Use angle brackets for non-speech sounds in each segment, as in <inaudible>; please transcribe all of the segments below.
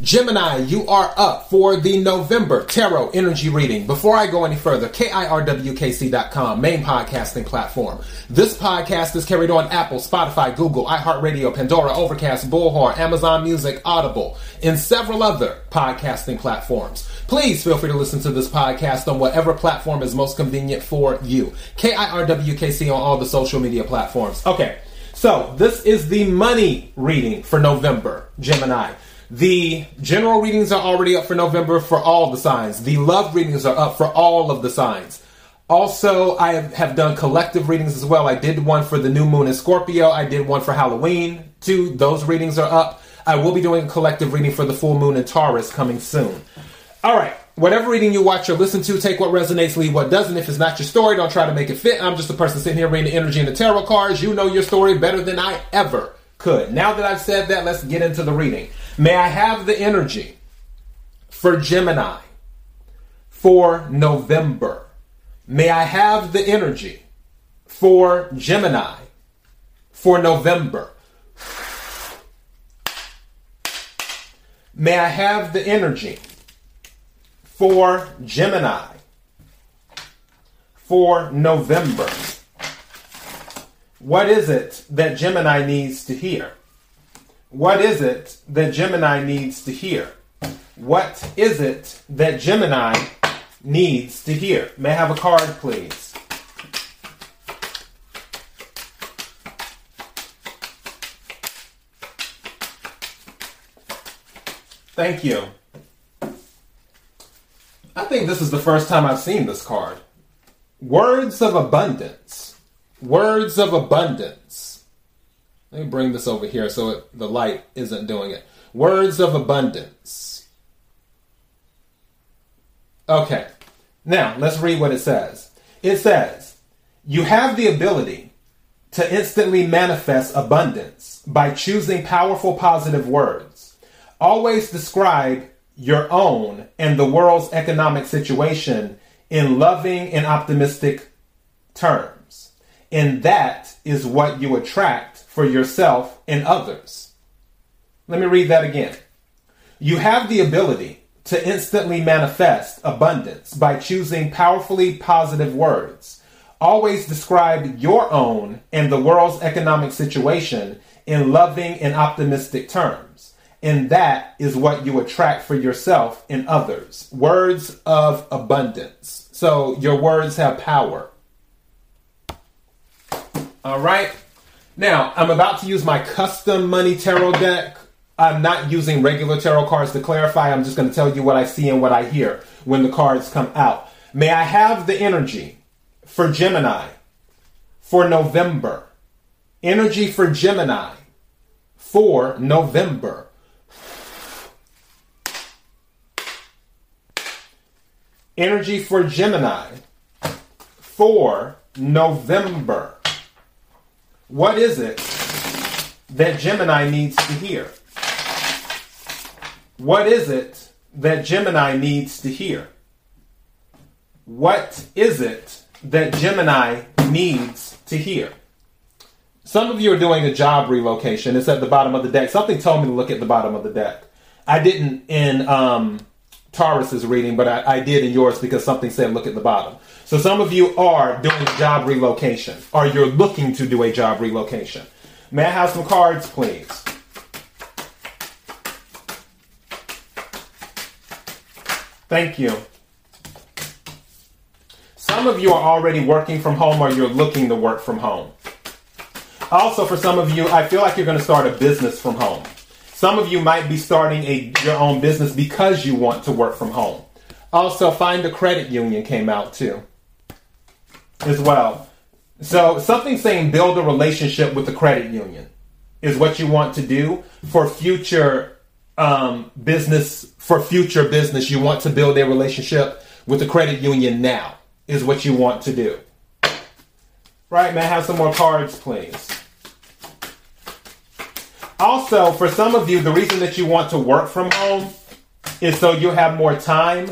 Gemini, you are up for the November Tarot Energy Reading. Before I go any further, KIRWKC.com, main podcasting platform. This podcast is carried on Apple, Spotify, Google, iHeartRadio, Pandora, Overcast, Bullhorn, Amazon Music, Audible, and several other podcasting platforms. Please feel free to listen to this podcast on whatever platform is most convenient for you. KIRWKC on all the social media platforms. Okay, so this is the money reading for November, Gemini. The general readings are already up for November for all the signs. The love readings are up for all of the signs. Also, I have done collective readings as well. I did one for the new moon in Scorpio. I did one for Halloween. Two, those readings are up. I will be doing a collective reading for the full moon in Taurus coming soon. All right. Whatever reading you watch or listen to, take what resonates, leave what doesn't. If it's not your story, don't try to make it fit. I'm just a person sitting here reading the energy and the tarot cards. You know your story better than I ever could. Now that I've said that, let's get into the reading. May I have the energy for Gemini for November? May I have the energy for Gemini for November? May I have the energy for Gemini for November? What is it that Gemini needs to hear? What is it that Gemini needs to hear? What is it that Gemini needs to hear? May I have a card, please? Thank you. I think this is the first time I've seen this card. Words of abundance. Words of abundance. Let me bring this over here so it, the light isn't doing it. Words of abundance. Okay, now let's read what it says. It says, You have the ability to instantly manifest abundance by choosing powerful positive words. Always describe your own and the world's economic situation in loving and optimistic terms. And that is what you attract for yourself and others. Let me read that again. You have the ability to instantly manifest abundance by choosing powerfully positive words. Always describe your own and the world's economic situation in loving and optimistic terms. And that is what you attract for yourself and others. Words of abundance. So your words have power. All right. Now, I'm about to use my custom money tarot deck. I'm not using regular tarot cards to clarify. I'm just going to tell you what I see and what I hear when the cards come out. May I have the energy for Gemini for November? Energy for Gemini for November. Energy for Gemini for November. What is it that Gemini needs to hear? What is it that Gemini needs to hear? What is it that Gemini needs to hear? Some of you are doing a job relocation. It's at the bottom of the deck. Something told me to look at the bottom of the deck. I didn't in um, Taurus's reading, but I, I did in yours because something said look at the bottom. So some of you are doing job relocation, or you're looking to do a job relocation. May I have some cards, please? Thank you. Some of you are already working from home or you're looking to work from home. Also, for some of you, I feel like you're going to start a business from home. Some of you might be starting a, your own business because you want to work from home. Also, find a credit union came out too as well. So something saying build a relationship with the credit union is what you want to do for future um, business. For future business, you want to build a relationship with the credit union now is what you want to do. Right, may I have some more cards, please? Also, for some of you, the reason that you want to work from home is so you have more time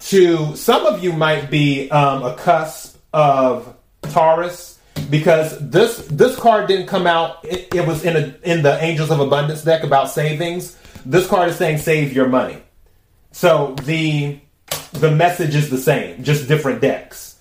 to. Some of you might be um, a cusp of Taurus because this this card didn't come out. It, it was in a in the Angels of Abundance deck about savings. This card is saying save your money. So the the message is the same, just different decks.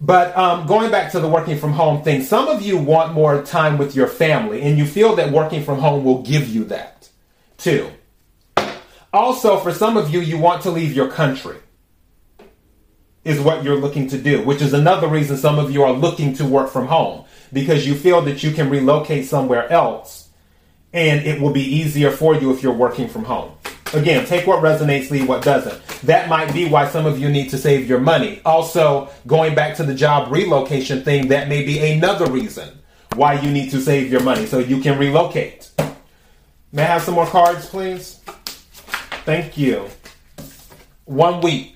But um, going back to the working from home thing, some of you want more time with your family, and you feel that working from home will give you that too. Also, for some of you, you want to leave your country, is what you're looking to do, which is another reason some of you are looking to work from home because you feel that you can relocate somewhere else and it will be easier for you if you're working from home. Again, take what resonates, leave what doesn't. That might be why some of you need to save your money. Also, going back to the job relocation thing, that may be another reason why you need to save your money so you can relocate. May I have some more cards, please? Thank you. One week.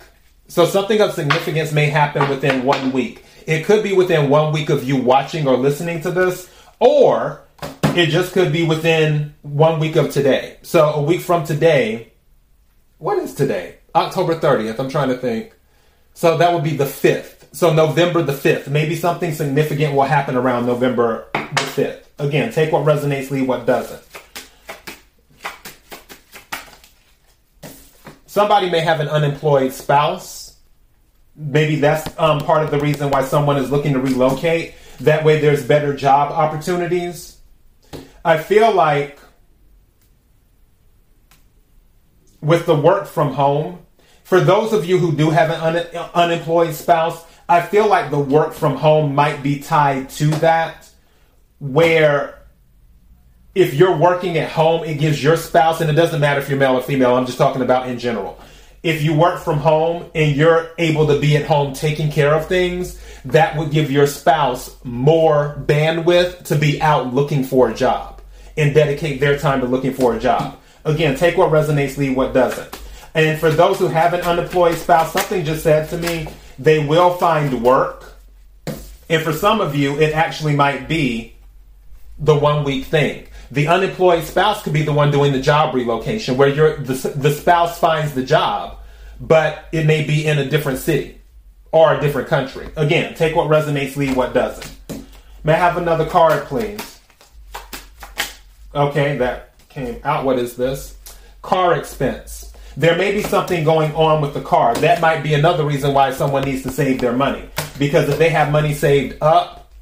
So something of significance may happen within one week. It could be within one week of you watching or listening to this, or it just could be within one week of today. So a week from today, what is today? October 30th. I'm trying to think. So that would be the 5th. So November the 5th. Maybe something significant will happen around November the 5th. Again, take what resonates, leave what doesn't. Somebody may have an unemployed spouse. Maybe that's um, part of the reason why someone is looking to relocate. That way, there's better job opportunities. I feel like with the work from home, for those of you who do have an un- unemployed spouse, I feel like the work from home might be tied to that, where if you're working at home, it gives your spouse, and it doesn't matter if you're male or female, I'm just talking about in general. If you work from home and you're able to be at home taking care of things, that would give your spouse more bandwidth to be out looking for a job and dedicate their time to looking for a job. Again, take what resonates, leave what doesn't. And for those who have an unemployed spouse, something just said to me, they will find work. And for some of you, it actually might be the one week thing. The unemployed spouse could be the one doing the job relocation, where you the, the spouse finds the job, but it may be in a different city or a different country. Again, take what resonates, leave what doesn't. May I have another card, please? Okay, that came out. What is this? Car expense. There may be something going on with the car. That might be another reason why someone needs to save their money. Because if they have money saved up,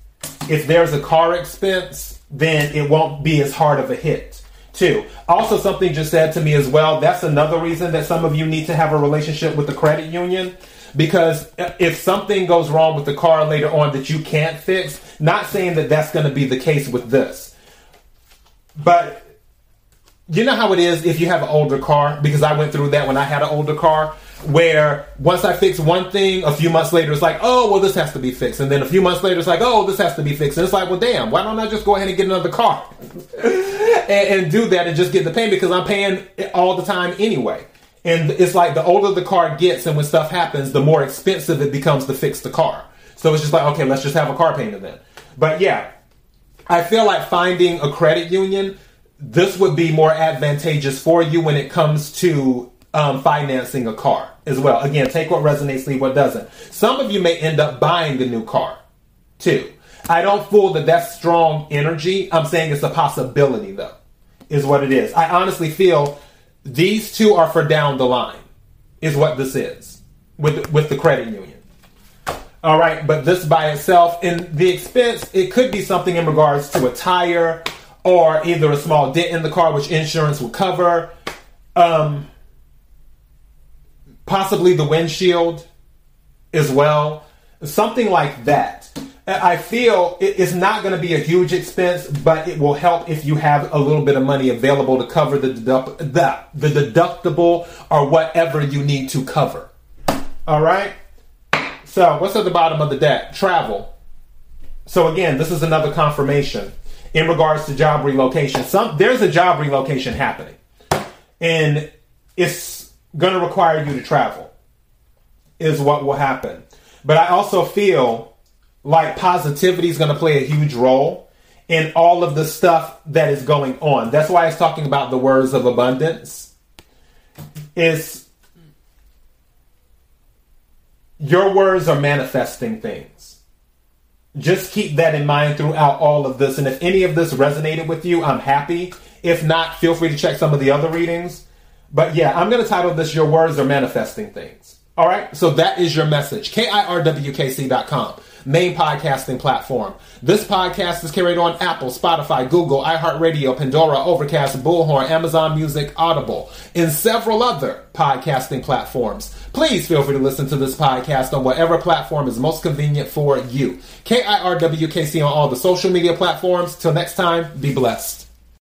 if there's a car expense, then it won't be as hard of a hit. too. Also, something just said to me as well. That's another reason that some of you need to have a relationship with the credit union. Because if something goes wrong with the car later on that you can't fix, not saying that that's going to be the case with this, but you know how it is if you have an older car? Because I went through that when I had an older car where once I fix one thing, a few months later it's like, oh, well, this has to be fixed. And then a few months later it's like, oh, this has to be fixed. And it's like, well, damn, why don't I just go ahead and get another car <laughs> and, and, do that and just get the payment because I'm paying all the time anyway. And it's like the older the car gets and when stuff happens, the more expensive it becomes to fix the car. So it's just like, okay, let's just have a car payment then. But yeah, I feel like finding a credit union, this would be more advantageous for you when it comes to um, financing a car as well. Again, take what resonates, leave what doesn't. Some of you may end up buying the new car too. I don't fool that that's strong energy. I'm saying it's a possibility though, is what it is. I honestly feel these two are for down the line, is what this is with with the credit union. All right, but this by itself, and the expense, it could be something in regards to a tire or either a small dent in the car, which insurance will cover. Um, possibly the windshield as well, something like that. I feel it's not going to be a huge expense, but it will help if you have a little bit of money available to cover the, the, the deductible or whatever you need to cover. All right. So what's at the bottom of the deck? Travel. So again, this is another confirmation in regards to job relocation. Some there's a job relocation happening, and it's going to require you to travel, is what will happen. But I also feel like positivity is going to play a huge role in all of the stuff that is going on. That's why it's talking about the words of abundance. Is your words are manifesting things. Just keep that in mind throughout all of this. And if any of this resonated with you, I'm happy If not, feel free to check some of the other readings. But yeah, I'm going to title this Your Words Are Manifesting Things. All right, so that is your message. KIRWKC.com, main podcasting platform. This podcast is carried on Apple, Spotify, Google, iHeartRadio, Pandora, Overcast, Bullhorn, Amazon Music, Audible, and several other podcasting platforms. Please feel free to listen to this podcast on whatever platform is most convenient for you. KIRWKC on all the social media platforms. Till next time, be blessed.